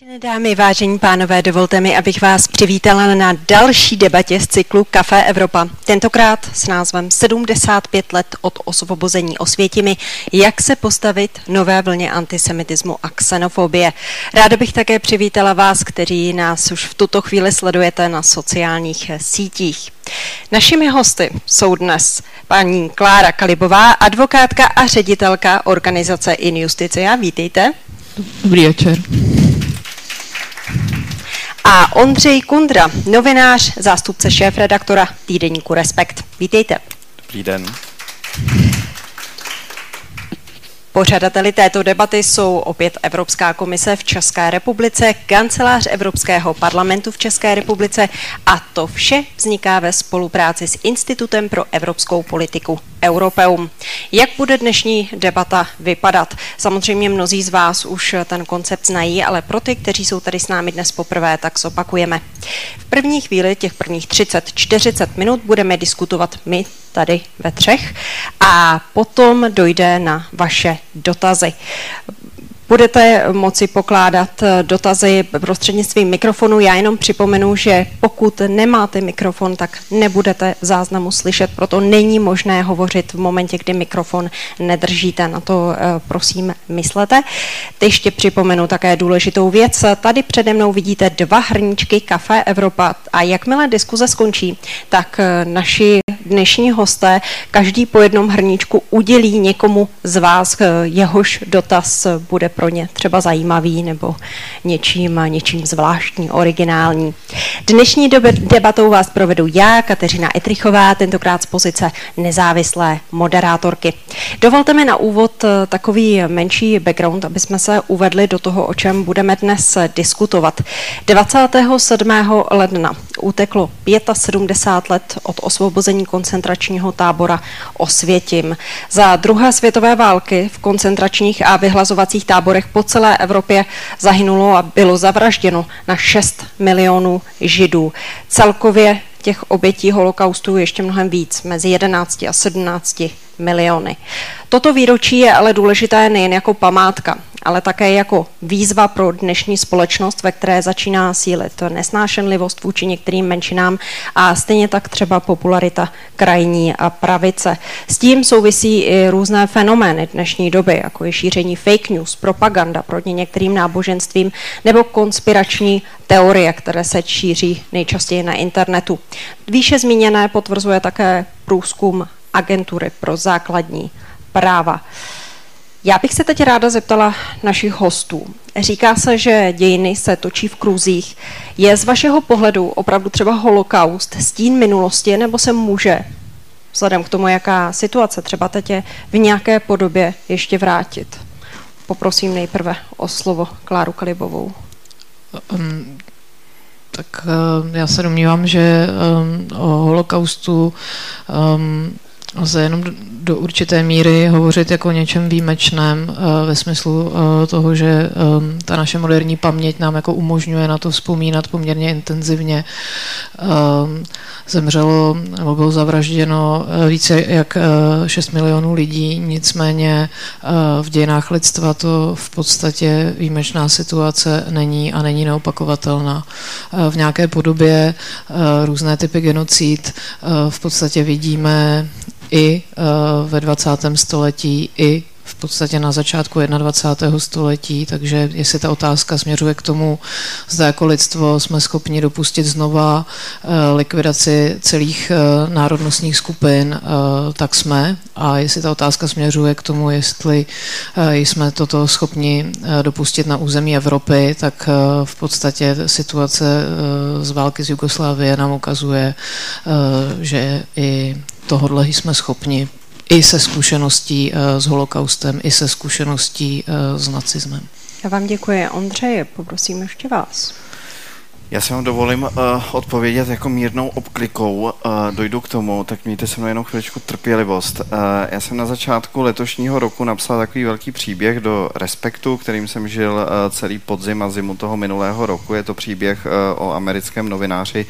Vážené dámy, vážení pánové, dovolte mi, abych vás přivítala na další debatě z cyklu Café Evropa. Tentokrát s názvem 75 let od osvobození Osvětimi, jak se postavit nové vlně antisemitismu a xenofobie. Ráda bych také přivítala vás, kteří nás už v tuto chvíli sledujete na sociálních sítích. Našimi hosty jsou dnes paní Klára Kalibová, advokátka a ředitelka organizace In Justicia. Vítejte. Dobrý večer a Ondřej Kundra, novinář, zástupce šéf-redaktora týdeníku Respekt. Vítejte. Dobrý den. Pořadateli této debaty jsou opět Evropská komise v České republice, kancelář Evropského parlamentu v České republice a to vše vzniká ve spolupráci s Institutem pro evropskou politiku Europeum. Jak bude dnešní debata vypadat? Samozřejmě mnozí z vás už ten koncept znají, ale pro ty, kteří jsou tady s námi dnes poprvé, tak zopakujeme. V první chvíli, těch prvních 30-40 minut, budeme diskutovat my tady ve třech a potom dojde na vaše dotazy. Budete moci pokládat eh, dotazy prostřednictvím mikrofonu. Já jenom připomenu, že pokud nemáte mikrofon, tak nebudete záznamu slyšet, proto není možné hovořit v momentě, kdy mikrofon nedržíte. Na to eh, prosím myslete. Ještě připomenu také důležitou věc. Tady přede mnou vidíte dva hrníčky Café Evropa a jakmile diskuze skončí, tak eh, naši dnešní hosté každý po jednom hrníčku udělí někomu z vás, jehož dotaz bude pro ně třeba zajímavý nebo něčím, něčím zvláštní, originální. Dnešní debatou vás provedu já, Kateřina Etrichová, tentokrát z pozice nezávislé moderátorky. Dovolte mi na úvod eh, takový menší background, aby jsme se uvedli do toho, o čem budeme dnes diskutovat. 27. ledna uteklo 75 let od osvobození koncentračního tábora Osvětim. Za druhé světové války v koncentračních a vyhlazovacích táborech po celé Evropě zahynulo a bylo zavražděno na 6 milionů židů. Celkově těch obětí holokaustu ještě mnohem víc, mezi 11 a 17 miliony. Toto výročí je ale důležité nejen jako památka, ale také jako výzva pro dnešní společnost, ve které začíná sílit nesnášenlivost vůči některým menšinám a stejně tak třeba popularita krajní a pravice. S tím souvisí i různé fenomény dnešní doby, jako je šíření fake news, propaganda proti některým náboženstvím nebo konspirační teorie, které se šíří nejčastěji na internetu. Výše zmíněné potvrzuje také průzkum agentury pro základní práva. Já bych se teď ráda zeptala našich hostů. Říká se, že dějiny se točí v kruzích. Je z vašeho pohledu opravdu třeba holokaust stín minulosti, nebo se může, vzhledem k tomu, jaká situace třeba teď je, v nějaké podobě ještě vrátit? Poprosím nejprve o slovo Kláru Kalibovou. Um, tak uh, já se domnívám, že um, o holokaustu um, lze jenom do určité míry hovořit jako o něčem výjimečném eh, ve smyslu eh, toho, že eh, ta naše moderní paměť nám jako umožňuje na to vzpomínat poměrně intenzivně. Zemřelo nebo bylo zavražděno více jak 6 milionů lidí, nicméně v dějinách lidstva to v podstatě výjimečná situace není a není neopakovatelná. V nějaké podobě různé typy genocid v podstatě vidíme i eh, ve 20. století, i v podstatě na začátku 21. století, takže jestli ta otázka směřuje k tomu, zda jako lidstvo jsme schopni dopustit znova eh, likvidaci celých eh, národnostních skupin, tak jsme. A jestli ta otázka směřuje k tomu, jestli jsme toto schopni dopustit na území Evropy, tak v podstatě situace z války z Jugoslávie nám ukazuje, že i tohohle jsme schopni i se zkušeností eh, s holokaustem, i se zkušeností eh, s nacismem. Já vám děkuji. Ondřeje, poprosím ještě vás. Já si vám dovolím uh, odpovědět jako mírnou obklikou. Uh, dojdu k tomu, tak mějte se mnou jenom chviličku trpělivost. Uh, já jsem na začátku letošního roku napsal takový velký příběh do Respektu, kterým jsem žil uh, celý podzim a zimu toho minulého roku. Je to příběh uh, o americkém novináři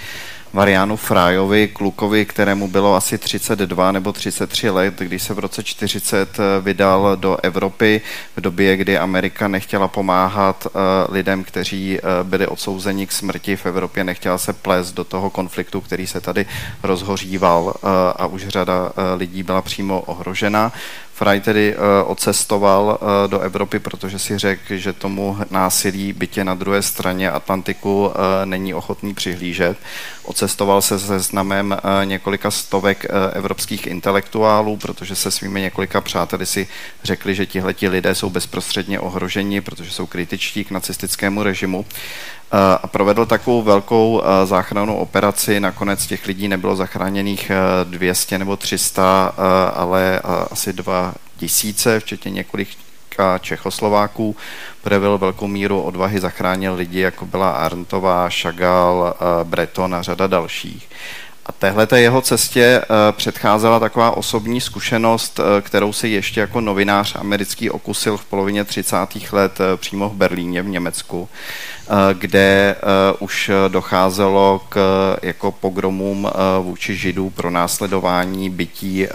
Marianu Frájovi, klukovi, kterému bylo asi 32 nebo 33 let, když se v roce 40 eh, vydal do Evropy v době, kdy Amerika nechtěla pomáhat eh, lidem, kteří eh, byli odsouzeni k smrti v Evropě, nechtěla se plést do toho konfliktu, který se tady rozhoříval a už řada lidí byla přímo ohrožena. Fraj tedy uh, odcestoval uh, do Evropy, protože si řekl, že tomu násilí bytě na druhé straně Atlantiku uh, není ochotný přihlížet. Odcestoval se se znamem uh, několika stovek evropských intelektuálů, protože se svými několika přáteli si řekli, že tihleti lidé jsou bezprostředně ohroženi, protože jsou kritičtí k nacistickému režimu a provedl takovou velkou záchrannou operaci. Nakonec těch lidí nebylo zachráněných 200 nebo 300, ale asi dva tisíce, včetně několika Čechoslováků. Projevil velkou míru odvahy, zachránil lidi, jako byla Arntová, Chagall, Breton a řada dalších. A téhle jeho cestě předcházela taková osobní zkušenost, kterou si ještě jako novinář americký okusil v polovině 30. let přímo v Berlíně v Německu. Eh, kde eh, už docházelo k jako pogromům eh, vůči židů pro následování bytí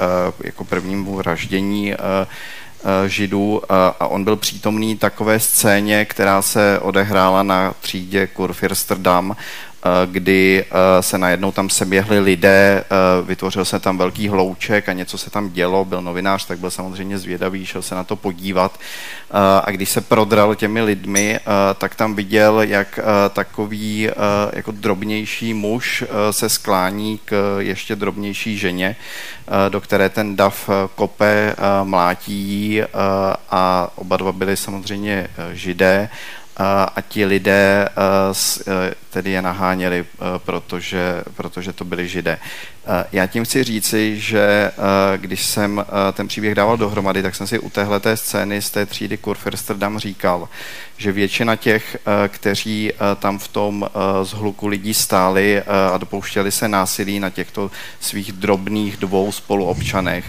jako prvnímu vraždění židů a on byl přítomný takové scéně, která se odehrála na třídě Kurfürsterdam Eh, kdy eh, se najednou tam seběhli lidé, eh, vytvořil se tam velký hlouček a něco se tam dělo, byl novinář, tak byl samozřejmě zvědavý, šel se na to podívat. A když se prodral těmi lidmi, tak tam viděl, jak takový jako drobnější muž se sklání k ještě drobnější ženě, do které ten dav kope, mlátí a oba dva byli samozřejmě židé a ti lidé tedy je naháněli, protože, protože to byli židé. Já tím chci říci, že když jsem ten příběh dával dohromady, tak jsem si u téhleté scény z té třídy Kurfürsterdam říkal, že většina těch, kteří tam v tom zhluku lidí stáli a dopouštěli se násilí na těchto svých drobných dvou spoluobčanech,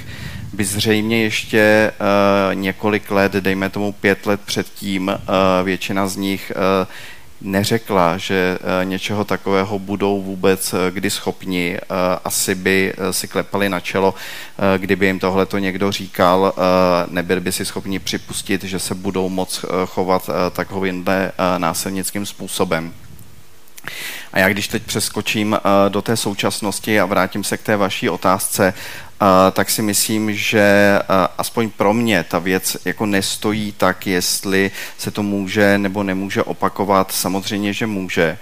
by zřejmě ještě uh, několik let, dejme tomu pět let předtím, uh, většina z nich uh, neřekla, že něčeho takového budou vůbec kdy schopni. Asi by si klepali na čelo, kdyby jim tohle to někdo říkal, nebyli by si schopni připustit, že se budou moc chovat takovýmhle násilnickým způsobem. A já když teď přeskočím do té současnosti a vrátím se k té vaší otázce, tak si myslím, že aspoň pro mě ta věc jako nestojí tak, jestli se to může nebo nemůže opakovat. Samozřejmě, že může.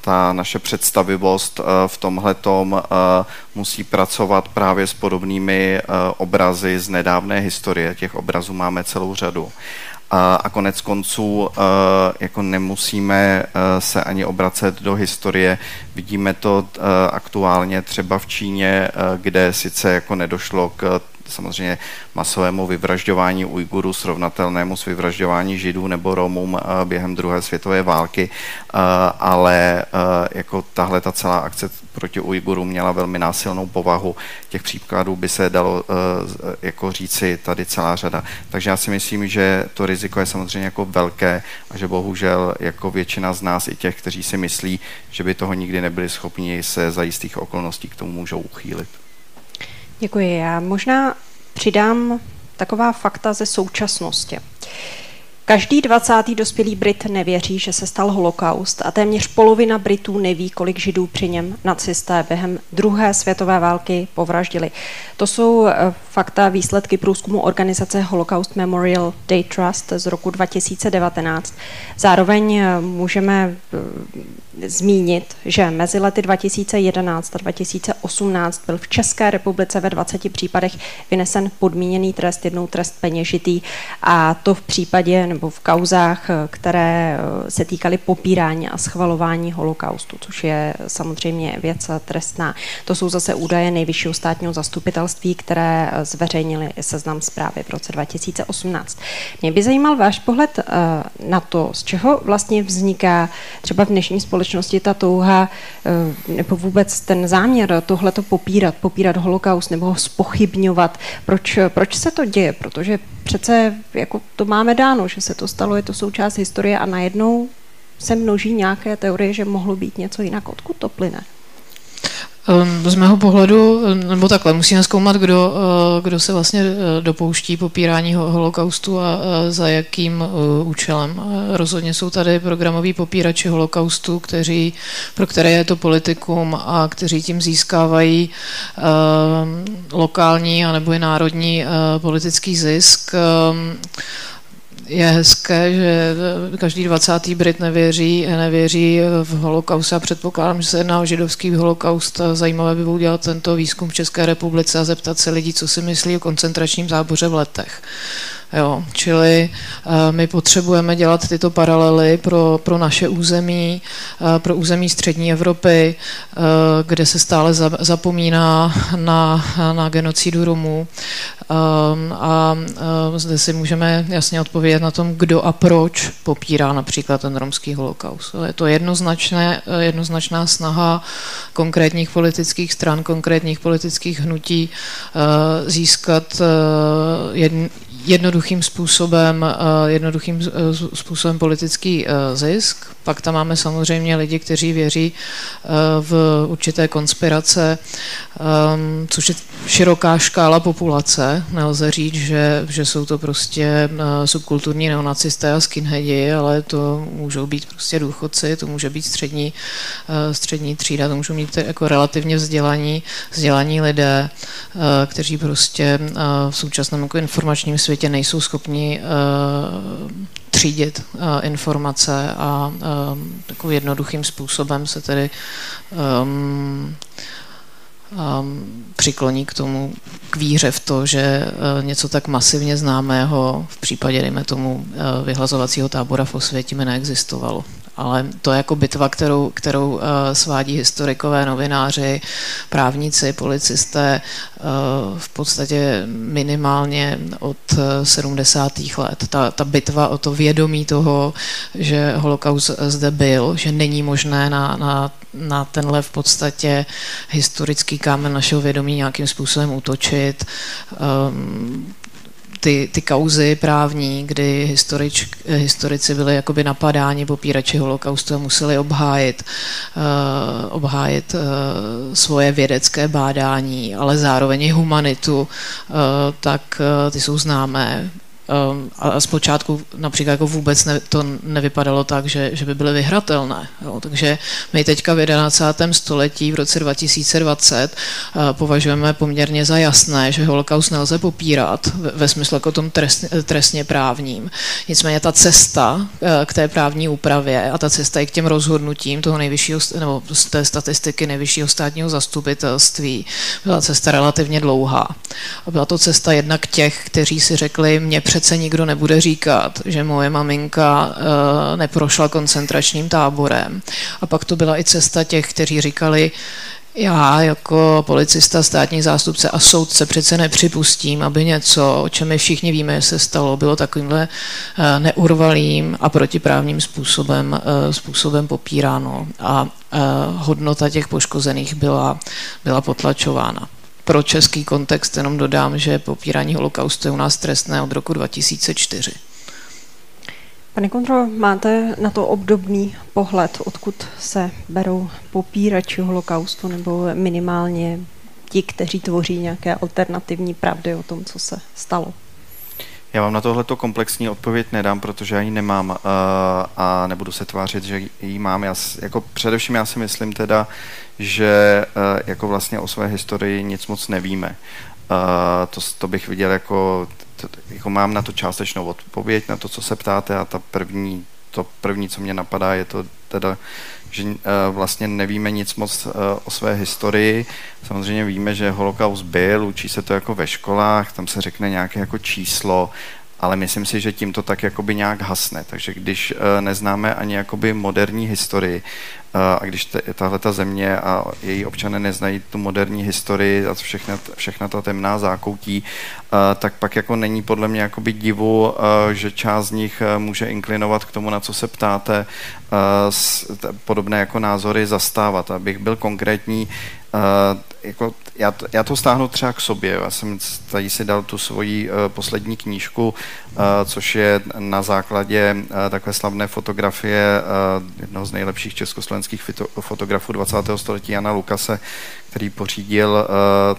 Ta naše představivost v tomhle musí pracovat právě s podobnými obrazy z nedávné historie. Těch obrazů máme celou řadu. A konec konců jako nemusíme se ani obracet do historie. Vidíme to aktuálně třeba v Číně, kde sice jako nedošlo k samozřejmě masovému vyvražďování Ujgurů srovnatelnému s vyvražďování Židů nebo Romům eh, během druhé světové války, eh, ale eh, jako tahle ta celá akce proti Ujgurům měla velmi násilnou povahu. Těch příkladů by se dalo jako říci tady celá řada. Takže já si myslím, že to riziko je samozřejmě jako velké a že bohužel jako většina z nás i těch, kteří si myslí, že by toho nikdy nebyli schopni se za jistých okolností k tomu můžou uchýlit. Děkuji. Já možná přidám taková fakta ze současnosti. Každý 20. dospělý Brit nevěří, že se stal holokaust a téměř polovina Britů neví, kolik židů při něm nacisté během druhé světové války povraždili. To jsou eh, fakta výsledky průzkumu organizace Holocaust Memorial Day Trust z roku 2019. Zároveň eh, můžeme eh, zmínit, že mezi lety 2011 a 2018 byl v České republice ve 20 případech vynesen podmíněný trest, jednou trest peněžitý a to v případě, nebo v kauzách, které se týkaly popírání a schvalování holokaustu, což je samozřejmě věc trestná. To jsou zase údaje nejvyššího státního zastupitelství, které zveřejnili seznam zprávy v roce 2018. Mě by zajímal váš pohled na to, z čeho vlastně vzniká třeba v dnešní společnosti ta touha nebo vůbec ten záměr tohleto popírat, popírat holokaust nebo ho spochybňovat. Proč, proč se to děje? Protože přece jako to máme dáno, že se to stalo, je to součást historie a najednou se množí nějaké teorie, že mohlo být něco jinak. Odkud to plyne? Ehm, z mého pohledu, nebo takhle, musíme zkoumat, kdo, eh, kdo se vlastně eh, dopouští popírání holokaustu a za jakým eh, účelem. Rozhodně jsou tady programoví popírači holokaustu, kteří, pro které je to politikum a kteří tím získávají ehm, lokální a nebo i národní politický zisk ehm, je hezké, že každý 20. Brit nevěří, nevěří v holokaust. Já předpokládám, že se jedná o židovský holokaust. Zajímavé by bylo udělat tento výzkum v České republice a zeptat se lidí, co si myslí o koncentračním záboře v letech. Jo, čili uh, my potřebujeme dělat tyto paralely pro, pro naše území, uh, pro území střední Evropy, uh, kde se stále za, zapomíná na, na genocidu Romů. Um, a uh, zde si můžeme jasně odpovědět na tom, kdo a proč popírá například ten romský holokaust. Je to jednoznačné, jednoznačná snaha konkrétních politických stran, konkrétních politických hnutí uh, získat uh, jedn, jednoduchým způsobem, eh, jednoduchým eh, způsobem politický eh, zisk. Pak tam máme samozřejmě lidi, kteří věří v určité konspirace, ehm, což je široká škála populace. Nelze říct, že, že jsou to prostě subkulturní neonacisté a skinheadi, ale to můžou být prostě důchodci, to může být střední, střední třída, to můžou mít jako relativně vzdělaní, vzdělaní lidé, kteří prostě v současném jako informačním světě nejsou schopni třídit informace a takovým jednoduchým způsobem se tedy um, přikloní k tomu, k víře v to, že uh, něco tak masivně známého v případě, dejme tomu, uh, vyhlazovacího tábora v Osvětimi neexistovalo ale to je jako bitva, kterou, kterou uh, svádí historikové, novináři, právníci, policisté uh, v podstatě minimálně od 70. Eh, let. Ta, ta bitva o to vědomí toho, že holokaust zde byl, že není možné na, na, na tenhle v podstatě historický kámen našeho vědomí nějakým způsobem útočit. Ty, ty kauzy právní, kdy historič, historici byli jakoby napadáni popírači holokaustu a museli obhájit, uh, obhájit uh, svoje vědecké bádání, ale zároveň i humanitu, uh, tak uh, ty jsou známé. Um, a zpočátku například jako vůbec ne, to nevypadalo tak, že, že by byly vyhratelné. Jo. Takže my teďka v 21. století v roce 2020 uh, považujeme poměrně za jasné, že holokaust nelze popírat ve, ve smyslu jako tom trest, trestně právním. Nicméně ta cesta uh, k té právní úpravě a ta cesta i k těm rozhodnutím toho nejvyššího, nebo z té statistiky nejvyššího státního zastupitelství byla cesta relativně dlouhá. A byla to cesta jednak těch, kteří si řekli, mě před přece nikdo nebude říkat, že moje maminka uh, neprošla koncentračním táborem. A pak to byla i cesta těch, kteří říkali, já jako policista, státní zástupce a soudce přece nepřipustím, aby něco, o čem my všichni víme, že se stalo, bylo takovýmhle eh, neurvalým a protiprávním způsobem, eh, způsobem popíráno a hodnota těch poškozených byla, byla potlačována pro český kontext jenom dodám, že popírání holokaustu je u nás trestné od roku 2004. Pane Kontrol, máte na to obdobný pohled, odkud se berou popírači holokaustu nebo minimálně ti, kteří tvoří nějaké alternativní pravdy o tom, co se stalo? Já vám na tohleto komplexní odpověď nedám, protože já ji nemám uh, a nebudu se tvářit, že ji mám. Já, jako především já si myslím teda, že uh, jako vlastně o své historii nic moc nevíme. Uh, to, to bych viděl jako, jako mám na to částečnou odpověď, na to, co se ptáte a ta první, to první, co mě napadá, je to teda, že uh, vlastně nevíme nic moc uh, o své historii. Samozřejmě víme, že holokaust byl, učí se to jako ve školách, tam se řekne nějaké jako číslo, ale myslím si, že tím to tak jakoby nějak hasne. Takže když neznáme ani jakoby moderní historii, a když tahle ta země a její občané neznají tu moderní historii a všechna, všechna ta temná zákoutí, tak pak jako není podle mě jakoby divu, že část z nich může inklinovat k tomu, na co se ptáte, podobné jako názory zastávat. Abych byl konkrétní, jako já, to, já to stáhnu třeba k sobě. Já jsem tady si dal tu svoji uh, poslední knížku, uh, což je na základě uh, takové slavné fotografie uh, jednoho z nejlepších československých fito, fotografů 20. století Jana Lukase, který pořídil uh,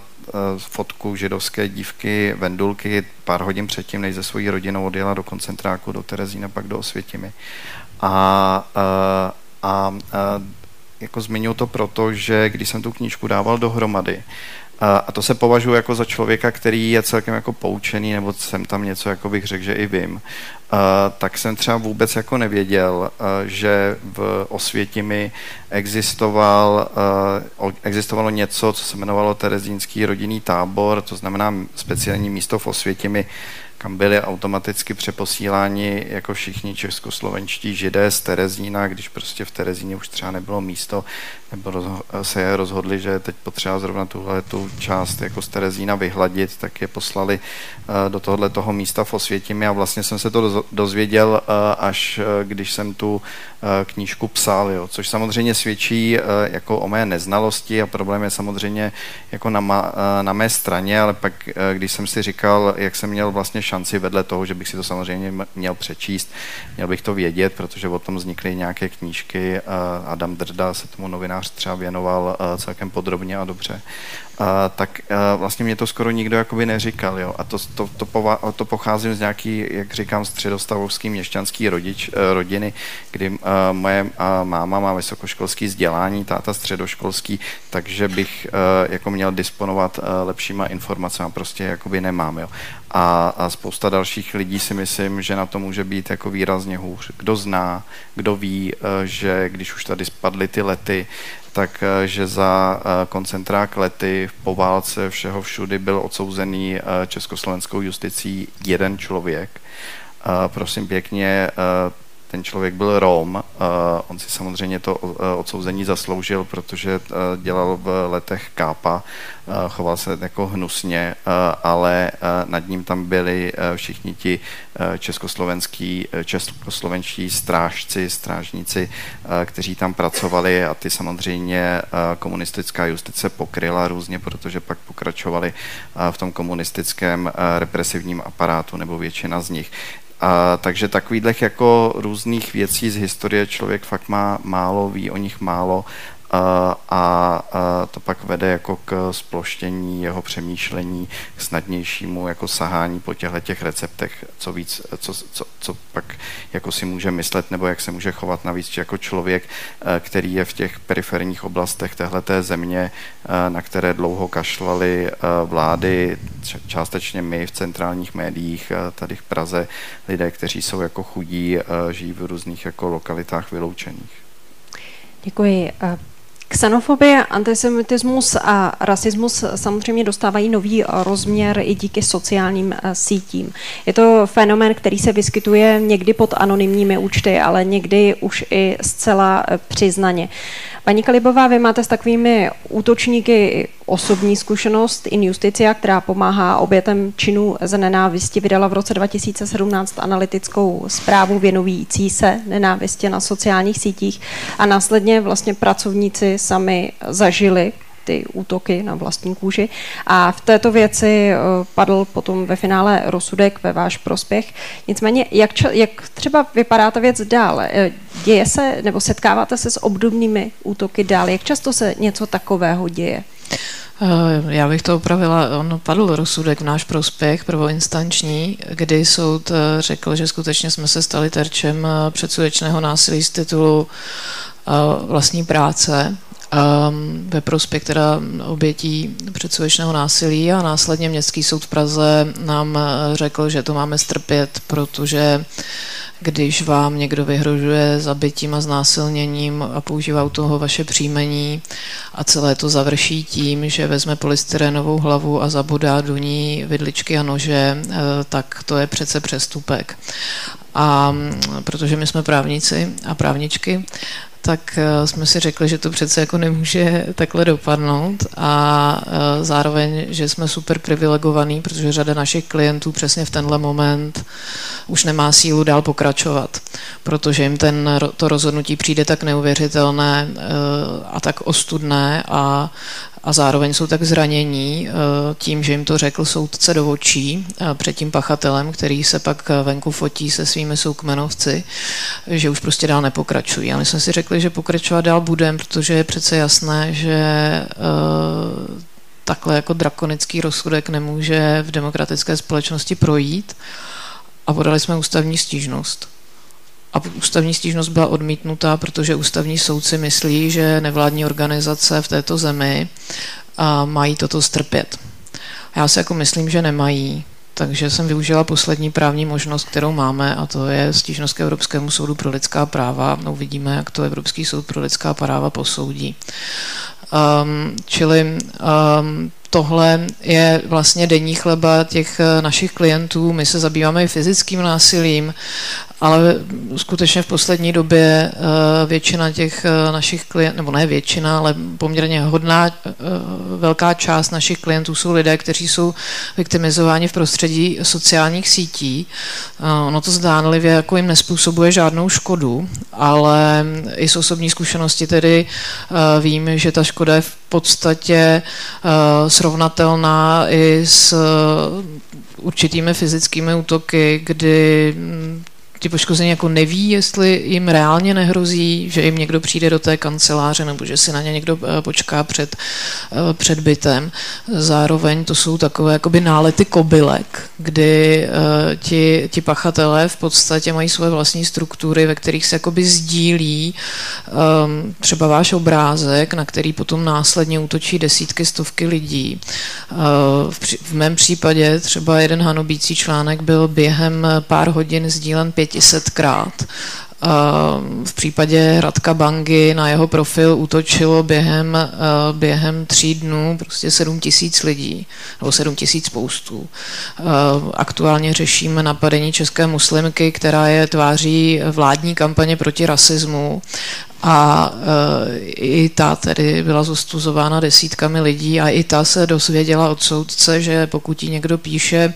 fotku židovské dívky Vendulky pár hodin předtím, než ze svojí rodinou odjela do koncentráku, do Terezína, pak do Osvětimi. A, a, a jako zmiňuji to proto, že když jsem tu knížku dával dohromady, a to se považuji jako za člověka, který je celkem jako poučený, nebo jsem tam něco, jako bych řekl, že i vím, tak jsem třeba vůbec jako nevěděl, že v Osvětimi existoval, existovalo něco, co se jmenovalo Terezínský rodinný tábor, to znamená speciální místo v Osvětimi, kam byli automaticky přeposíláni jako všichni českoslovenští židé z Terezína, když prostě v Terezíně už třeba nebylo místo, nebo se je rozhodli, že teď potřeba zrovna tuhle tu část jako z Terezína vyhladit, tak je poslali eh, do tohle toho místa v Osvětimi. A vlastně jsem se to dozvěděl eh, až eh, když jsem tu knížku psal, jo, což samozřejmě svědčí jako o mé neznalosti a problém je samozřejmě jako na, ma, na mé straně, ale pak když jsem si říkal, jak jsem měl vlastně šanci vedle toho, že bych si to samozřejmě měl přečíst, měl bych to vědět, protože o tom vznikly nějaké knížky, Adam Drda se tomu novinář třeba věnoval celkem podrobně a dobře, tak vlastně mě to skoro nikdo jakoby neříkal. Jo? A to, to, to, pova, to pocházím z nějaký, jak říkám, středostavovský měšťanský rodič, rodiny, kdy moje máma má vysokoškolský vzdělání, táta středoškolský, takže bych jako měl disponovat lepšíma informacemi, prostě jakoby nemám. Jo? A, a spousta dalších lidí si myslím, že na to může být jako výrazně hůř. Kdo zná, kdo ví, že když už tady spadly ty lety, tak eh, že za eh, koncentrák lety po válce všeho všudy byl odsouzený eh, československou justicí jeden člověk. Prosím pěkně, ten člověk byl Rom, on si samozřejmě to odsouzení zasloužil, protože dělal v letech kápa, choval se jako hnusně, ale nad ním tam byli všichni ti československý, českoslovenští strážci, strážníci, kteří tam pracovali a ty samozřejmě komunistická justice pokryla různě, protože pak pokračovali v tom komunistickém represivním aparátu, nebo většina z nich. A, takže takových jako různých věcí z historie člověk fakt má málo, ví o nich málo a, to pak vede jako k sploštění jeho přemýšlení, k snadnějšímu jako sahání po těchto těch receptech, co víc, co, co, co pak jako si může myslet, nebo jak se může chovat navíc jako člověk, e, který je v těch periferních oblastech téhleté země, e, na které dlouho kašlali e, vlády, částečně my v centrálních médiích, tady v Praze, lidé, kteří jsou jako chudí, žijí v různých jako lokalitách vyloučených. Děkuji. Xenofobie, antisemitismus a rasismus samozřejmě dostávají nový rozměr i díky sociálním eh, sítím. Je to fenomén, který se vyskytuje někdy pod anonymními účty, ale někdy už i zcela eh, přiznaně. Paní Kalibová, vy máte s takovými útočníky osobní zkušenost. In Justicia, která pomáhá obětem činů z nenávisti, vydala v roce 2017 analytickou zprávu věnující se nenávistě na sociálních sítích a následně vlastně pracovníci sami zažili ty útoky na vlastní kůži. A v této věci eh, padl potom ve finále rozsudek ve váš prospěch. Nicméně, jak, čo, jak třeba vypadá ta věc dále? Eh, děje se nebo setkáváte se s obdobnými útoky dál? Jak často se něco takového děje? Eh, já bych to opravila. On padl rozsudek v náš prospěch, prvoinstanční, kdy soud řekl, že skutečně jsme se stali terčem předsudečného násilí z titulu vlastní práce ve prospěch teda obětí předsudečného násilí a následně Městský soud v Praze nám řekl, že to máme strpět, protože když vám někdo vyhrožuje zabitím a znásilněním a používá u toho vaše příjmení a celé to završí tím, že vezme polystyrenovou hlavu a zabodá do ní vidličky a nože, eh, tak to je přece přestupek. A mm, protože my jsme právníci a právničky, tak eh, jsme si řekli, že to přece jako nemůže takhle dopadnout a eh, zároveň, že jsme super privilegovaní, protože řada našich klientů přesně v tenhle moment už nemá sílu dál pokračovat, protože jim ten, to rozhodnutí přijde tak neuvěřitelné eh, a tak ostudné a a zároveň jsou tak zranění eh, tím, že jim to řekl soudce do očí eh, před tím pachatelem, který se pak eh, venku fotí se svými soukmenovci, že už prostě dál nepokračují. A my jsme si řekli, že pokračovat dál budeme, protože je přece jasné, že takhle jako drakonický rozsudek nemůže v demokratické společnosti projít a podali jsme ústavní stížnost. A ústavní stížnost byla odmítnutá, protože ústavní soudci myslí, že nevládní organizace v této zemi mají toto strpět. Já si jako myslím, že nemají, takže jsem využila poslední právní možnost, kterou máme, a to je stížnost k Evropskému soudu pro lidská práva. No, uvidíme, jak to Evropský soud pro lidská práva posoudí. Um, čili um, tohle je vlastně denní chleba těch našich klientů. My se zabýváme i fyzickým násilím ale skutečně v poslední době eh, většina těch eh, našich klientů, nebo ne většina, ale poměrně hodná eh, velká část našich klientů jsou lidé, kteří jsou viktimizováni v prostředí sociálních sítí. Ono to zdánlivě jako jim nespůsobuje žádnou škodu, ale i z osobní zkušenosti tedy vím, že ta škoda je v podstatě srovnatelná i s určitými fyzickými útoky, kdy hm, ti poškození jako neví, jestli jim reálně nehrozí, že jim někdo přijde do té kanceláře nebo že si na ně někdo eh, počká před, eh, před bytem. Zároveň to jsou takové jakoby nálety kobylek, kdy uh, ti, ti pachatelé v podstatě mají svoje vlastní struktury, ve kterých se jakoby sdílí um, třeba váš obrázek, na který potom následně útočí desítky, stovky lidí. V, v mém případě třeba jeden hanobící článek byl během pár hodin sdílen pět 500krát. V případě Radka Bangy na jeho profil útočilo během, během tří dnů prostě 7 tisíc lidí, nebo 7 tisíc poustů. Aktuálně řešíme napadení české muslimky, která je tváří vládní kampaně proti rasismu a e, i ta tedy byla zostuzována desítkami lidí a i ta se dozvěděla od soudce, že pokud jí někdo píše,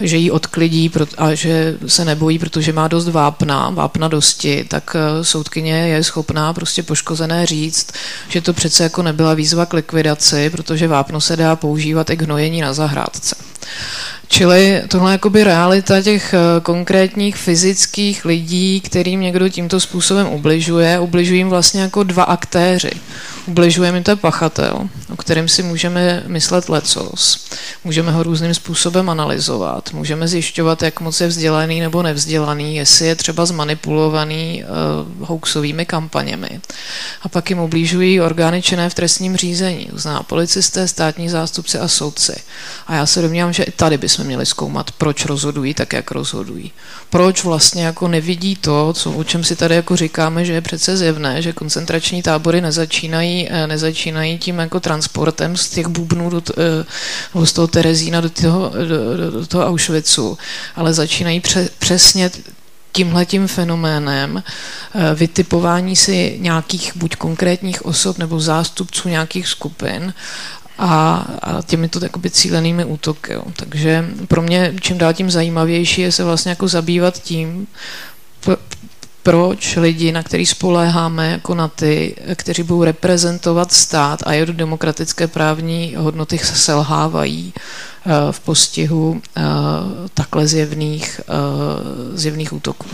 že jí odklidí a že se nebojí, protože má dost vápna, vápna dosti, tak e, soudkyně je schopná prostě poškozené říct, že to přece jako nebyla výzva k likvidaci, protože vápno se dá používat i k hnojení na zahrádce. Čili tohle jakoby realita těch eh, konkrétních fyzických lidí, kterým někdo tímto způsobem ubližuje. Ubližují jim vlastně jako dva aktéři. Ubližuje mi to pachatel, o kterém si můžeme myslet lecos. Můžeme ho různým způsobem analyzovat. Můžeme zjišťovat, jak moc je vzdělaný nebo nevzdělaný, jestli je třeba zmanipulovaný uh, hoaxovými kampaněmi. A pak jim ubližují orgány činné v trestním řízení, znamená policisté, státní zástupci a soudci. A já se domnívám, že tady bychom měli zkoumat, proč rozhodují tak, jak rozhodují. Proč vlastně jako nevidí to, co, o čem si tady jako říkáme, že je přece zjevné, že koncentrační tábory nezačínají nezačínají, eh, nezačínají tím jako transportem z těch bubnů do, eh, z toho Terezína do toho, do, do toho Auschwitzu, ale začínají pře, přesně tímhletím fenoménem eh, vytipování si nějakých buď konkrétních osob nebo zástupců nějakých skupin a, a těmito takoby cílenými útoky. Jo. Takže pro mě čím dál tím zajímavější je se vlastně jako zabývat tím, proč lidi, na který spoléháme, jako na ty, kteří budou reprezentovat stát a jeho demokratické právní hodnoty selhávají eh, v postihu eh, takhle zjevných, eh, zjevných útoků.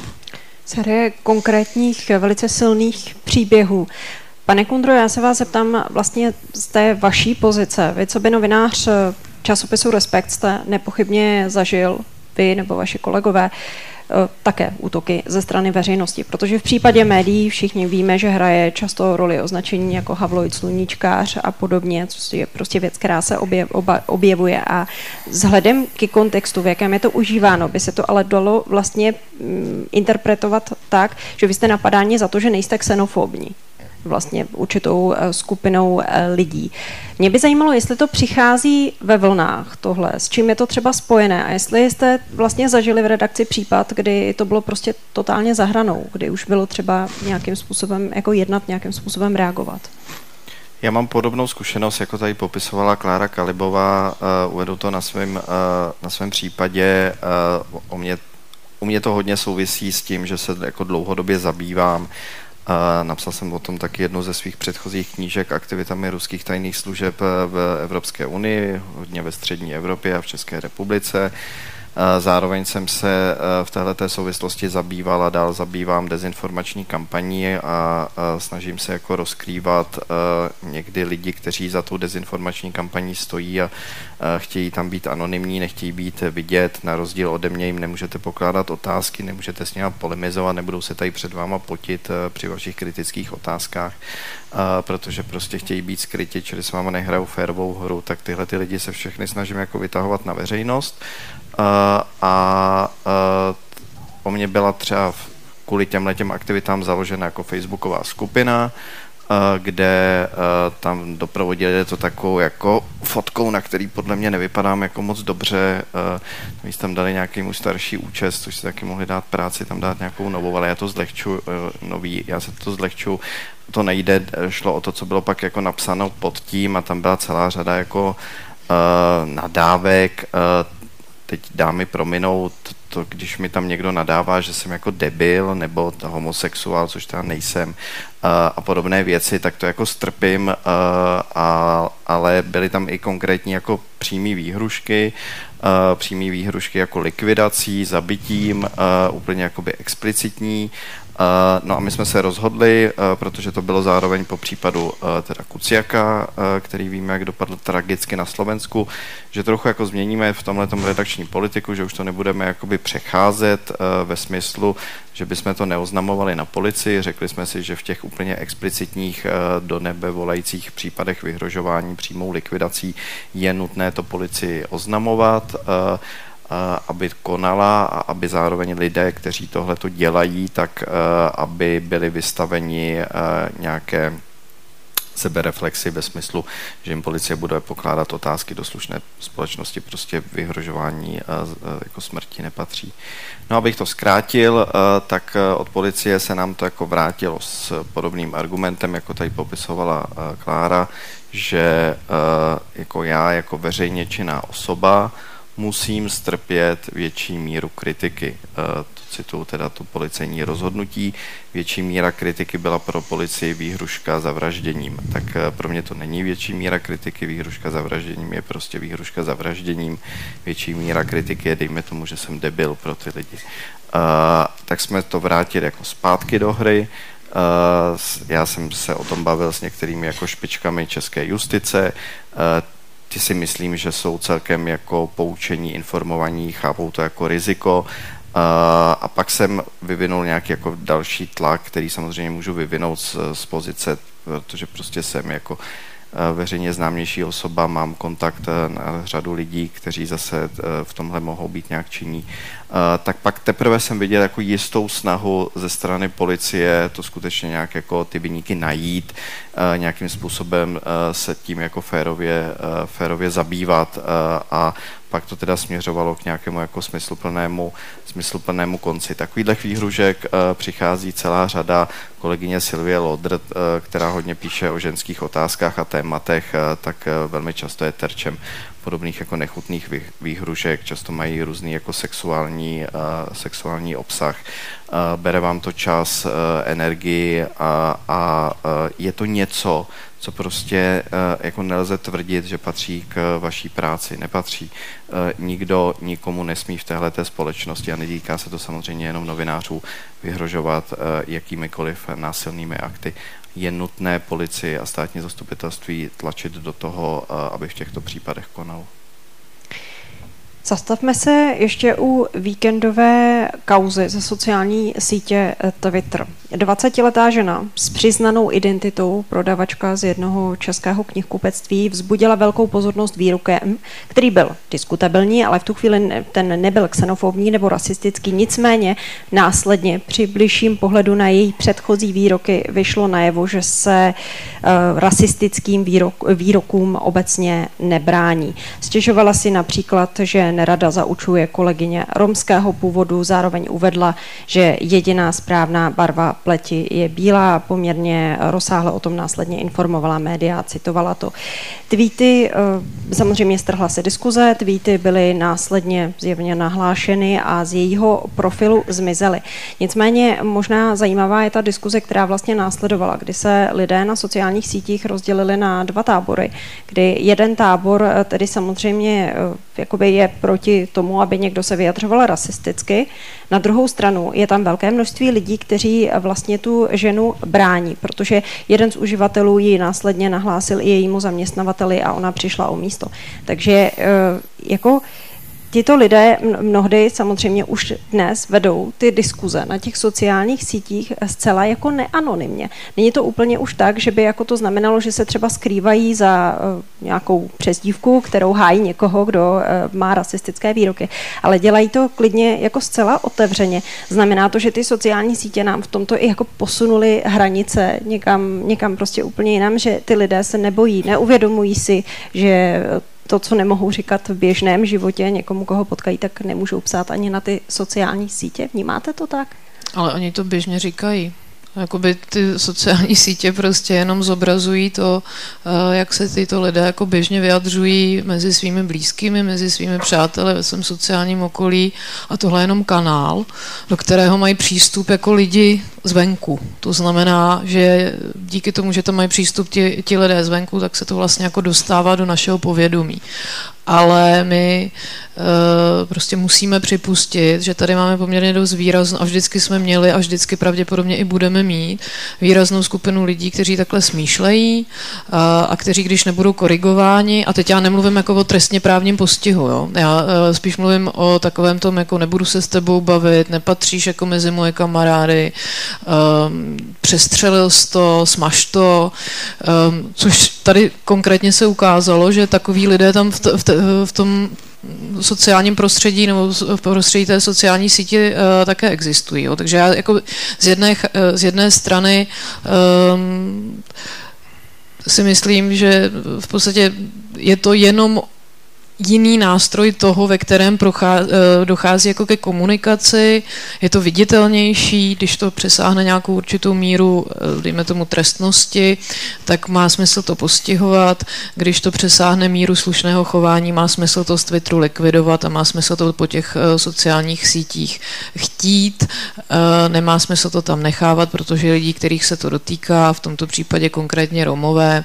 Série konkrétních, velice silných příběhů. Pane Kundro, já se vás zeptám vlastně z té vaší pozice. Vy, co by novinář časopisu Respekt, jste nepochybně zažil, vy nebo vaši kolegové, také útoky ze strany veřejnosti, protože v případě médií všichni víme, že hraje často roli označení jako havloid, sluníčkář a podobně, což je prostě věc, která se objev, oba, objevuje. A vzhledem k kontextu, v jakém je to užíváno, by se to ale dalo vlastně mm, interpretovat tak, že vy jste napadáni za to, že nejste xenofobní vlastně určitou eh, skupinou eh, lidí. Mě by zajímalo, jestli to přichází ve vlnách tohle, s čím je to třeba spojené a jestli jste vlastně zažili v redakci případ, kdy to bylo prostě totálně zahranou, kdy už bylo třeba nějakým způsobem jako jednat, nějakým způsobem reagovat. Já mám podobnou zkušenost, jako tady popisovala Klára Kalibová, uh, uvedu to na svém, uh, na svém případě. Uh, o mě, u mě to hodně souvisí s tím, že se jako dlouhodobě zabývám a napsal jsem o tom taky jednu ze svých předchozích knížek aktivitami ruských tajných služeb v Evropské unii, hodně ve střední Evropě a v České republice. Zároveň jsem se e, v této souvislosti zabýval a dál zabývám dezinformační kampaní a snažím se jako rozkrývat e, někdy lidi, kteří za tou dezinformační kampaní stojí a chtějí tam být anonymní, nechtějí být vidět, na rozdíl ode mě jim nemůžete pokládat otázky, nemůžete s nimi polemizovat, nebudou se tady před váma potit e, při vašich kritických otázkách, protože prostě chtějí být skryti, čili s váma nehrajou férovou hru, tak tyhle ty lidi se všechny snažím jako vytahovat na veřejnost a, a o mě byla třeba kvůli těmhle těm aktivitám založena jako facebooková skupina, kde tam doprovodili to takovou jako fotkou, na který podle mě nevypadám jako moc dobře. Navíc tam dali nějaký můj starší účest, což si taky mohli dát práci, tam dát nějakou novou, ale já to zlehču, nový, já se to zlehču, to nejde, šlo o to, co bylo pak jako napsáno pod tím a tam byla celá řada jako nadávek, teď dámy prominou to, když mi tam někdo nadává, že jsem jako debil nebo homosexuál, což teda nejsem, a podobné věci, tak to jako strpím, a, ale byly tam i konkrétní jako přímý výhrušky, přímý výhrušky jako likvidací, zabitím, úplně jakoby explicitní, no a my jsme se rozhodli, eh, protože to bylo zároveň po případu eh, teda Kuciaka, který víme, jak dopadl tragicky na Slovensku, že trochu jako změníme v tomhle redakční politiku, že už to nebudeme jakoby přecházet ve smyslu, že bychom to neoznamovali na policii. Řekli jsme si, že v těch úplně explicitních do nebe volajících případech vyhrožování přímou likvidací je nutné to policii oznamovat aby konala a aby zároveň lidé, kteří tohle to dělají, tak aby byli vystaveni nějaké sebereflexy ve smyslu, že jim policie bude pokládat otázky do slušné společnosti, prostě vyhrožování jako smrti nepatří. No abych to zkrátil, tak od policie se nám to jako vrátilo s podobným argumentem, jako tady popisovala Klára, že jako já, jako veřejně činná osoba, musím strpět větší míru kritiky. Eh, to cituju teda to policejní rozhodnutí. Větší míra kritiky byla pro policii výhruška za vražděním. Tak eh, pro mě to není větší míra kritiky, výhruška za vražděním je prostě výhruška za vražděním. Větší míra kritiky je, dejme tomu, že jsem debil pro ty lidi. Uh, tak jsme to vrátili jako zpátky do hry. Já jsem se o tom bavil s některými jako špičkami české justice. Ty si myslím, že jsou celkem jako poučení, informovaní, chápou to jako riziko. A pak jsem vyvinul nějaký jako další tlak, který samozřejmě můžu vyvinout z, z pozice, protože prostě jsem jako veřejně známější osoba, mám kontakt na řadu lidí, kteří zase v tomhle mohou být nějak činní, tak pak teprve jsem viděl jako jistou snahu ze strany policie to skutečně nějak jako ty vyníky najít, nějakým způsobem se tím jako férově, férově zabývat a pak to teda směřovalo k nějakému jako smysluplnému, smysluplnému konci. Takovýchhle výhružek přichází celá řada kolegyně Silvie Lodr, která hodně píše o ženských otázkách a tématech, tak velmi často je terčem podobných jako nechutných výhrušek, často mají různý jako sexuální, sexuální obsah. Bere vám to čas, uh, energii a, a uh, je to něco, co prostě uh, jako nelze tvrdit, že patří k vaší práci. Nepatří. Nikdo nikomu nesmí v téhle společnosti a nedíká se to samozřejmě jenom novinářů vyhrožovat jakýmikoliv násilnými akty je nutné policii a státní zastupitelství tlačit do toho, aby v těchto případech konal. Zastavme se ještě u víkendové kauzy ze sociální sítě eh, Twitter. 20-letá žena s přiznanou identitou, prodavačka z jednoho českého knihkupectví, vzbudila velkou pozornost výrokem, který byl diskutabilní, ale v tu chvíli ten nebyl xenofobní nebo rasistický. Nicméně následně při bližším pohledu na její předchozí výroky vyšlo najevo, že se uh, rasistickým výrok, výrokům obecně nebrání. Stěžovala si například, že nerada zaučuje kolegyně romského původu, zároveň uvedla, že jediná správná barva pleti je bílá, poměrně rozsáhle o tom následně informovala média, citovala to. Tweety, eh, samozřejmě strhla se diskuze, tweety byly následně zjevně nahlášeny a z jejího profilu zmizely. Nicméně možná zajímavá je ta diskuze, která vlastně následovala, kdy se lidé na sociálních sítích rozdělili na dva tábory, kdy jeden tábor eh, tedy samozřejmě eh, jakoby je proti tomu, aby někdo se vyjadřoval rasisticky. Na druhou stranu je tam velké množství lidí, kteří vlastně tu ženu brání, protože jeden z uživatelů ji následně nahlásil i jejímu zaměstnavateli a ona přišla o místo. Takže eh, jako Tito lidé mnohdy samozřejmě už dnes vedou ty diskuze na těch sociálních sítích zcela jako neanonymně. Není to úplně už tak, že by jako to znamenalo, že se třeba skrývají za uh, nějakou přezdívku, kterou hájí někoho, kdo uh, má rasistické výroky, ale dělají to klidně jako zcela otevřeně. Znamená to, že ty sociální sítě nám v tomto i jako posunuli hranice někam, někam prostě úplně jinam, že ty lidé se nebojí, neuvědomují si, že to, co nemohou říkat v běžném životě někomu, koho potkají, tak nemůžou psát ani na ty sociální sítě. Vnímáte to tak? Ale oni to běžně říkají. Jakoby ty sociální sítě prostě jenom zobrazují to, eh, jak se tyto lidé jako běžně vyjadřují mezi svými blízkými, mezi svými přáteli ve svém sociálním okolí a tohle je jenom kanál, do kterého mají přístup jako lidi zvenku. To znamená, že díky tomu, že tam mají přístup ti, ti lidé zvenku, tak se to vlastně jako dostává do našeho povědomí ale my uh, prostě musíme připustit, že tady máme poměrně dost výraznou, a vždycky jsme měli a vždycky pravděpodobně i budeme mít výraznou skupinu lidí, kteří takhle smýšlejí uh, a kteří, když nebudou korigováni, a teď já nemluvím jako o trestně právním postihu, jo? já uh, spíš mluvím o takovém tom, jako nebudu se s tebou bavit, nepatříš jako mezi moje kamarády, um, přestřelil jsi to, smaž to, um, což tady konkrétně se ukázalo, že takový lidé tam v, t, v, t, v tom sociálním prostředí nebo v prostředí té sociální síti uh, také existují. Jo. Takže já jako z jedné, uh, z jedné strany um, si myslím, že v podstatě je to jenom jiný nástroj toho, ve kterém eh, dochází jako ke komunikaci, je to viditelnější, když to přesáhne nějakou určitou míru, eh, dejme tomu trestnosti, tak má smysl to postihovat, když to přesáhne míru slušného chování, má smysl to z Twitteru likvidovat a má smysl to po těch eh, sociálních sítích chtít, nemá smysl to tam nechávat, protože lidí, kterých se to dotýká, v tomto případě konkrétně Romové,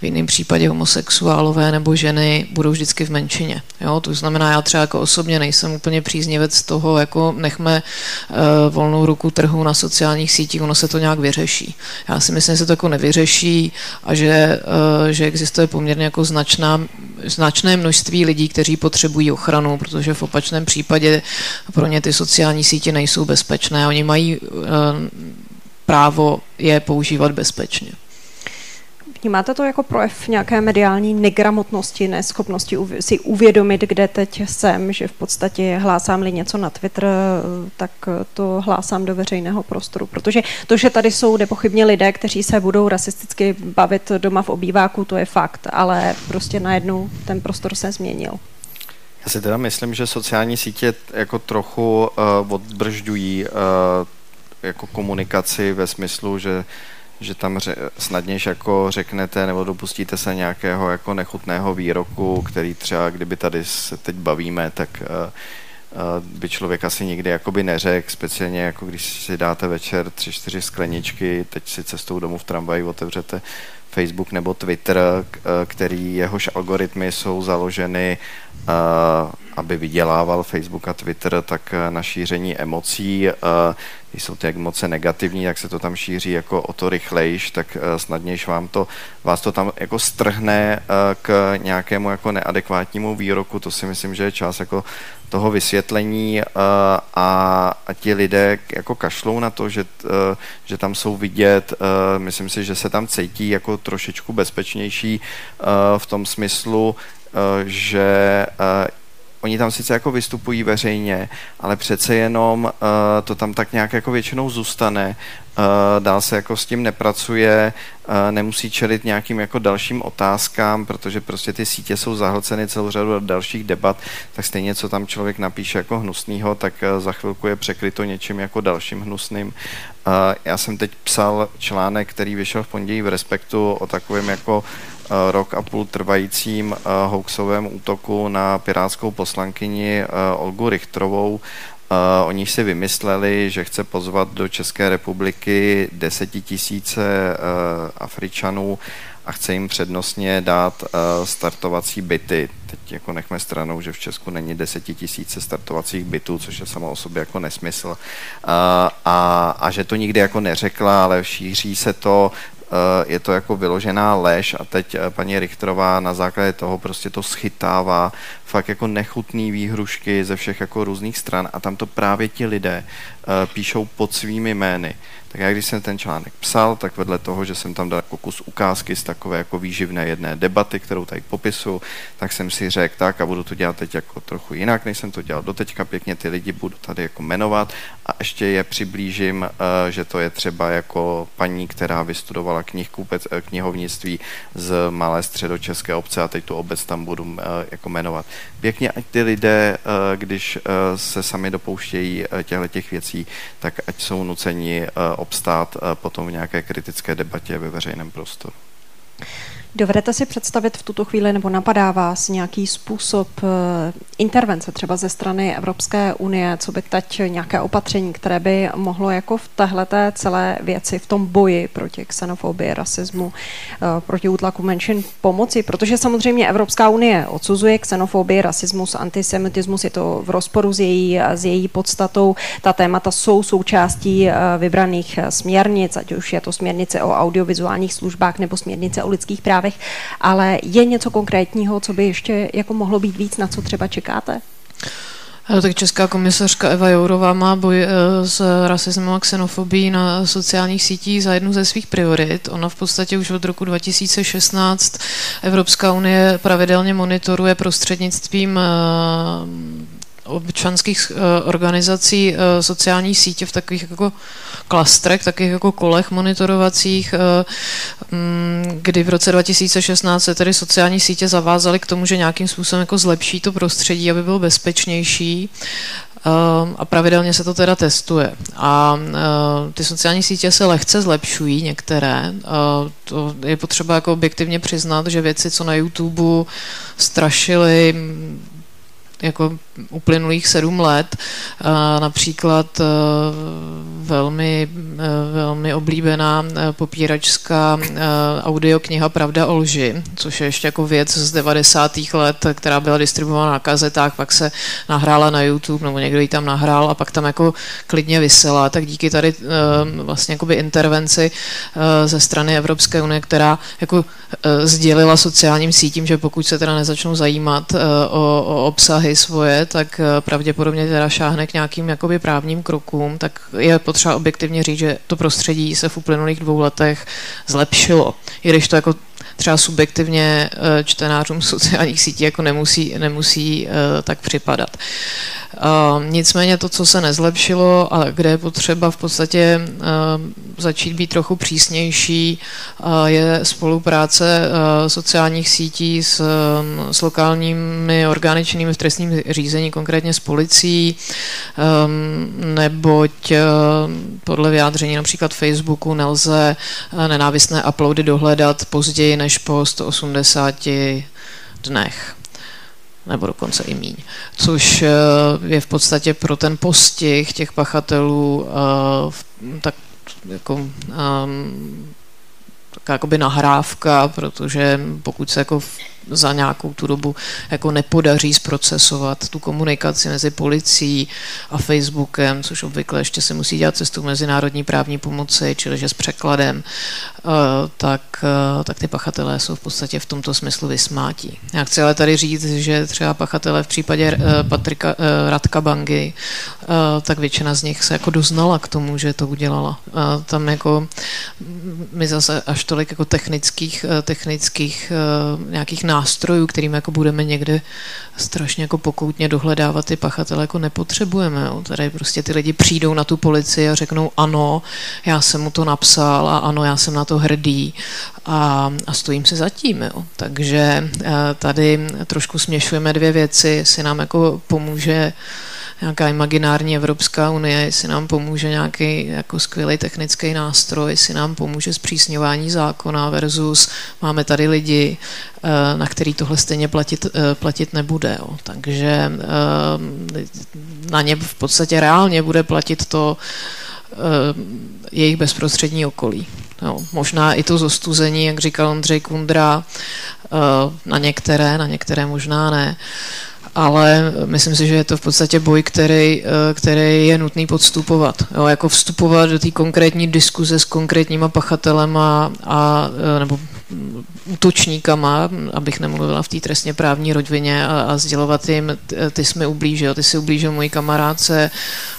v jiném případě homosexuálové nebo ženy, budou vždycky v menší menšině. Jo? To znamená, já třeba jako osobně nejsem úplně příznivec toho, jako nechme uh, volnou ruku trhu na sociálních sítích, ono se to nějak vyřeší. Já si myslím, že se to jako nevyřeší a že, uh, že existuje poměrně jako značná, značné množství lidí, kteří potřebují ochranu, protože v opačném případě pro ně ty sociální sítě nejsou bezpečné. Oni mají uh, právo je používat bezpečně. Vnímáte to jako projev nějaké mediální negramotnosti, neschopnosti si uvědomit, kde teď jsem, že v podstatě hlásám-li něco na Twitter, tak to hlásám do veřejného prostoru. Protože to, že tady jsou nepochybně lidé, kteří se budou rasisticky bavit doma v obýváku, to je fakt, ale prostě najednou ten prostor se změnil. Já si teda myslím, že sociální sítě jako trochu uh, odbržďují uh, jako komunikaci ve smyslu, že že tam ře, snadnějš jako řeknete nebo dopustíte se nějakého jako nechutného výroku, který třeba, kdyby tady se teď bavíme, tak uh, uh, by člověk asi nikdy jakoby neřekl, speciálně jako když si dáte večer tři, čtyři skleničky, teď si cestou domů v tramvaji otevřete Facebook nebo Twitter, který jehož algoritmy jsou založeny aby vydělával Facebook a Twitter, tak na šíření emocí, když jsou ty emoce negativní, jak se to tam šíří jako o to rychlejš, tak snadnějš vám to, vás to tam jako strhne k nějakému jako neadekvátnímu výroku, to si myslím, že je čas jako toho vysvětlení a, a ti lidé jako kašlou na to, že, že tam jsou vidět, myslím si, že se tam cítí jako trošičku bezpečnější v tom smyslu, že oni tam sice jako vystupují veřejně, ale přece jenom uh, to tam tak nějak jako většinou zůstane, uh, dál se jako s tím nepracuje, uh, nemusí čelit nějakým jako dalším otázkám, protože prostě ty sítě jsou zahlceny celou řadu dalších debat, tak stejně co tam člověk napíše jako hnusnýho, tak uh, za chvilku je překryto něčím jako dalším hnusným. Uh, já jsem teď psal článek, který vyšel v pondělí v Respektu o takovém jako rok a půl trvajícím eh, hoaxovém útoku na pirátskou poslankyni eh, Olgu Richtrovou. Oni si vymysleli, že chce pozvat do České republiky desetitisíce Afričanů a chce jim přednostně dát startovací byty. Teď jako nechme stranou, že v Česku není desetitisíce startovacích bytů, což je samo o sobě jako nesmysl. A, a, a že to nikdy jako neřekla, ale šíří se to Eh, je to jako vyložená lež a teď eh, paní Richterová na základě toho prostě to schytává fakt jako nechutný výhrušky ze všech jako různých stran a tam to právě ti lidé uh, píšou pod svými jmény. Tak já když jsem ten článek psal, tak vedle toho, že jsem tam dal jako kus ukázky z takové jako výživné jedné debaty, kterou tady popisu, tak jsem si řekl tak a budu to dělat teď jako trochu jinak, než jsem to dělal doteďka, pěkně ty lidi budu tady jako jmenovat. A ještě je přiblížím, uh, že to je třeba jako paní, která vystudovala knihkupec, knihovnictví z malé středočeské obce a teď tu obec tam budu uh, jako jmenovat. Pěkně, ať ty lidé, eh, když eh, se sami dopouštějí eh, těchto těch věcí, tak ať jsou nuceni obstát potom v nějaké kritické debatě ve veřejném prostoru. Dovedete si představit v tuto chvíli, nebo napadá vás nějaký způsob eh, intervence třeba ze strany Evropské unie, co by teď nějaké opatření, které by mohlo jako v téhleté celé věci, v tom boji proti xenofobii, rasismu, eh, proti útlaku menšin pomoci? Protože samozřejmě Evropská unie odsuzuje xenofobii, rasismus, antisemitismus, je to v rozporu s její, s její podstatou. Ta témata jsou součástí eh, vybraných směrnic, ať už je to směrnice o audiovizuálních službách nebo směrnice o lidských právech zprávech, ale je něco konkrétního, co by ještě jako mohlo být víc, na co třeba čekáte? Tak Česká komisařka Eva Jourová má boj eh, s rasismem a xenofobií na sociálních sítích za jednu ze svých priorit. Ona v podstatě už od roku 2016 Evropská unie pravidelně monitoruje prostřednictvím eh, občanských eh, organizací sociální sítě v takových jako klastrech, takových jako kolech monitorovacích, eh, mm, kdy v roce 2016 se tedy sociální sítě zavázaly k tomu, že nějakým způsobem jako zlepší to prostředí, aby bylo bezpečnější a pravidelně se to teda testuje. A ty sociální sítě se lehce zlepšují, některé. To je potřeba jako objektivně přiznat, že věci, co na YouTube strašily jako uplynulých sedm let. Například e, velmi, e, velmi oblíbená e, popíračská audiokniha Pravda o lži, což je ještě jako věc z 90. let, která byla distribuována na kazetách, pak se nahrála na YouTube, nebo někdo ji tam nahrál a pak tam jako klidně vysela. Tak díky tady vlastně jakoby intervenci ze strany Evropské unie, která jako sdělila sociálním sítím, že pokud se teda nezačnou zajímat o, o obsahy svoje, tak eh, pravděpodobně teda šáhne k nějakým jakoby právním krokům, tak je potřeba objektivně říct, že to prostředí se v uplynulých dvou letech zlepšilo. I když to jako třeba subjektivně eh, čtenářům sociálních sítí jako nemusí, nemusí eh, tak připadat. Nicméně to, co se nezlepšilo a kde je potřeba v podstatě začít být trochu přísnější, je spolupráce sociálních sítí s, s lokálními orgány činnými v trestním řízení, konkrétně s policií, neboť podle vyjádření například Facebooku nelze nenávistné uploady dohledat později než po 180 dnech nebo dokonce i míň. Což eh, je v podstatě pro ten postih těch pachatelů eh, tak jako um, taková jakoby nahrávka, protože pokud se jako za nějakou tu dobu jako nepodaří zprocesovat tu komunikaci mezi policií a Facebookem, což obvykle ještě se musí dělat cestou mezinárodní právní pomoci, čili že s překladem, eh, tak, eh, tak ty pachatelé jsou v podstatě v tomto smyslu vysmátí. Já chci ale tady říct, že třeba pachatelé v případě eh, Patrika, Radka Bangy, tak většina z nich se jako doznala k tomu, že to udělala. Tam jako my zase až tolik jako technických, technických nějakých nástrojů, kterým jako budeme někde strašně jako pokoutně dohledávat ty pachatele, jako nepotřebujeme. Jo. Tady prostě ty lidi přijdou na tu policii a řeknou ano, já jsem mu to napsal a ano, já jsem na to hrdý a, a stojím se zatím. Jo. Takže eh, tady trošku směšujeme dvě věci, jestli nám jako pomůže nějaká imaginární Evropská unie, jestli nám pomůže nějaký jako skvělý technický nástroj, jestli nám pomůže zpřísňování zákona versus máme tady lidi, eh, na který tohle stejně platit, eh, platit nebude. Jo. Takže eh, na ně v podstatě reálně bude platit to jejich bezprostřední okolí. Jo, možná i to zostuzení, jak říkal Ondřej Kundra, na některé, na některé možná ne ale myslím si, že je to v podstatě boj, který, eh, který je nutný podstupovat. Jo, jako vstupovat do té konkrétní diskuze s konkrétníma pachatelema a, eh, nebo útočníkama, abych nemluvila v té trestně právní rovině a, a sdělovat jim, ty jsi mi ublížil, ty jsi ublížil mojí kamarádce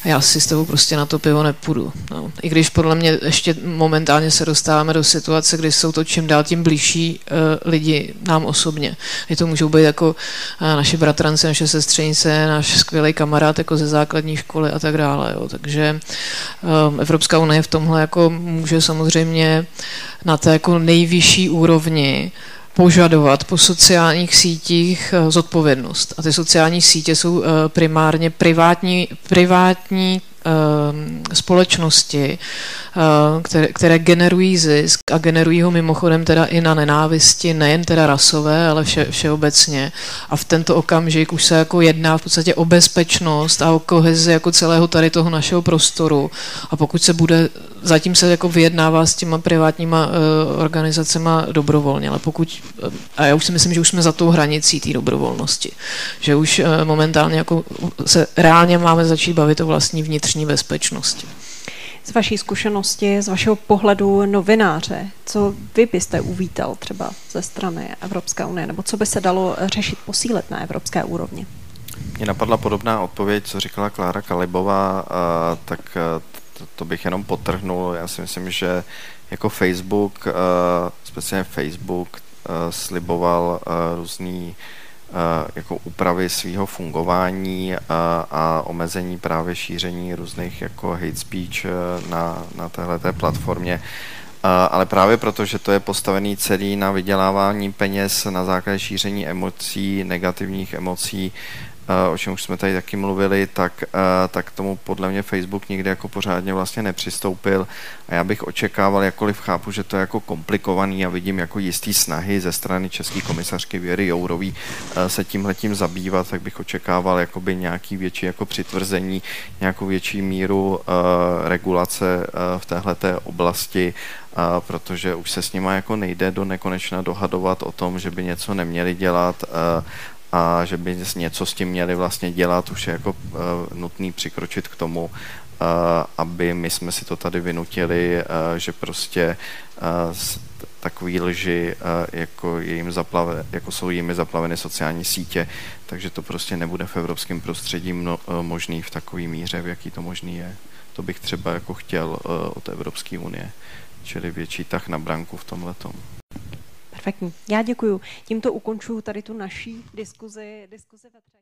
a já si s tebou prostě na to pivo nepůjdu. No. I když podle mě ještě momentálně se dostáváme do situace, kdy jsou to čím dál tím blížší uh, lidi nám osobně. Je to můžou být jako uh, naši bratranci, naše sestřenice, náš skvělý kamarád jako ze základní školy a tak dále. Jo. Takže um, Evropská unie v tomhle jako může samozřejmě na té jako nejvyšší úrovni požadovat po sociálních sítích eh, zodpovědnost. A ty sociální sítě jsou eh, primárně privátní, privátní Ehm, společnosti, eh, které, které generují zisk a generují ho mimochodem teda i na nenávisti, nejen teda rasové, ale vše, všeobecně. A v tento okamžik už se jako jedná v podstatě o bezpečnost a o kohezi jako celého tady toho našeho prostoru. A pokud se bude, zatím se jako vyjednává s těma privátníma uh, organizacema dobrovolně, ale pokud, a já už si myslím, že už jsme za tou hranicí té dobrovolnosti, že už uh, momentálně jako se reálně máme začít bavit o vlastní vnitřní vnitřní bezpečnosti. Z vaší zkušenosti, z vašeho pohledu novináře, co vy byste uvítal třeba ze strany Evropské unie, nebo co by se dalo řešit, posílit na evropské úrovni? Mně napadla podobná odpověď, co říkala Klára Kalibová, tak to, to bych jenom potrhnul. Já si myslím, že jako Facebook, speciálně Facebook, sliboval různý jako úpravy svého fungování a, a omezení právě šíření různých jako hate speech e, na, na této platformě. Ale právě proto, že to je postavený celý na vydělávání peněz na základě šíření emocí, negativních emocí, o čem už jsme tady taky mluvili, tak, tak tomu podle mě Facebook nikdy jako pořádně vlastně nepřistoupil. A já bych očekával, jakkoliv chápu, že to je jako komplikovaný a vidím jako jistý snahy ze strany České komisařky Věry Jourový se tímhletím zabývat, tak bych očekával jakoby nějaký větší jako přitvrzení, nějakou větší míru regulace v téhleté oblasti, protože už se s nima jako nejde do nekonečna dohadovat o tom, že by něco neměli dělat a že by něco s tím měli vlastně dělat, už je jako uh, nutný přikročit k tomu, uh, aby my jsme si to tady vynutili, uh, že prostě uh, takový lži, jako, je jim zaplave, jako jsou jimi zaplaveny sociální sítě, takže to prostě nebude v evropském prostředí mno, možný v takové míře, v jaký to možný je. To bych třeba jako chtěl od Evropské unie, čili větší tah na branku v tomhle tomu. Perfektní. Já děkuju. Tímto ukončuju tady tu naší diskuzi, diskuzi ve třech.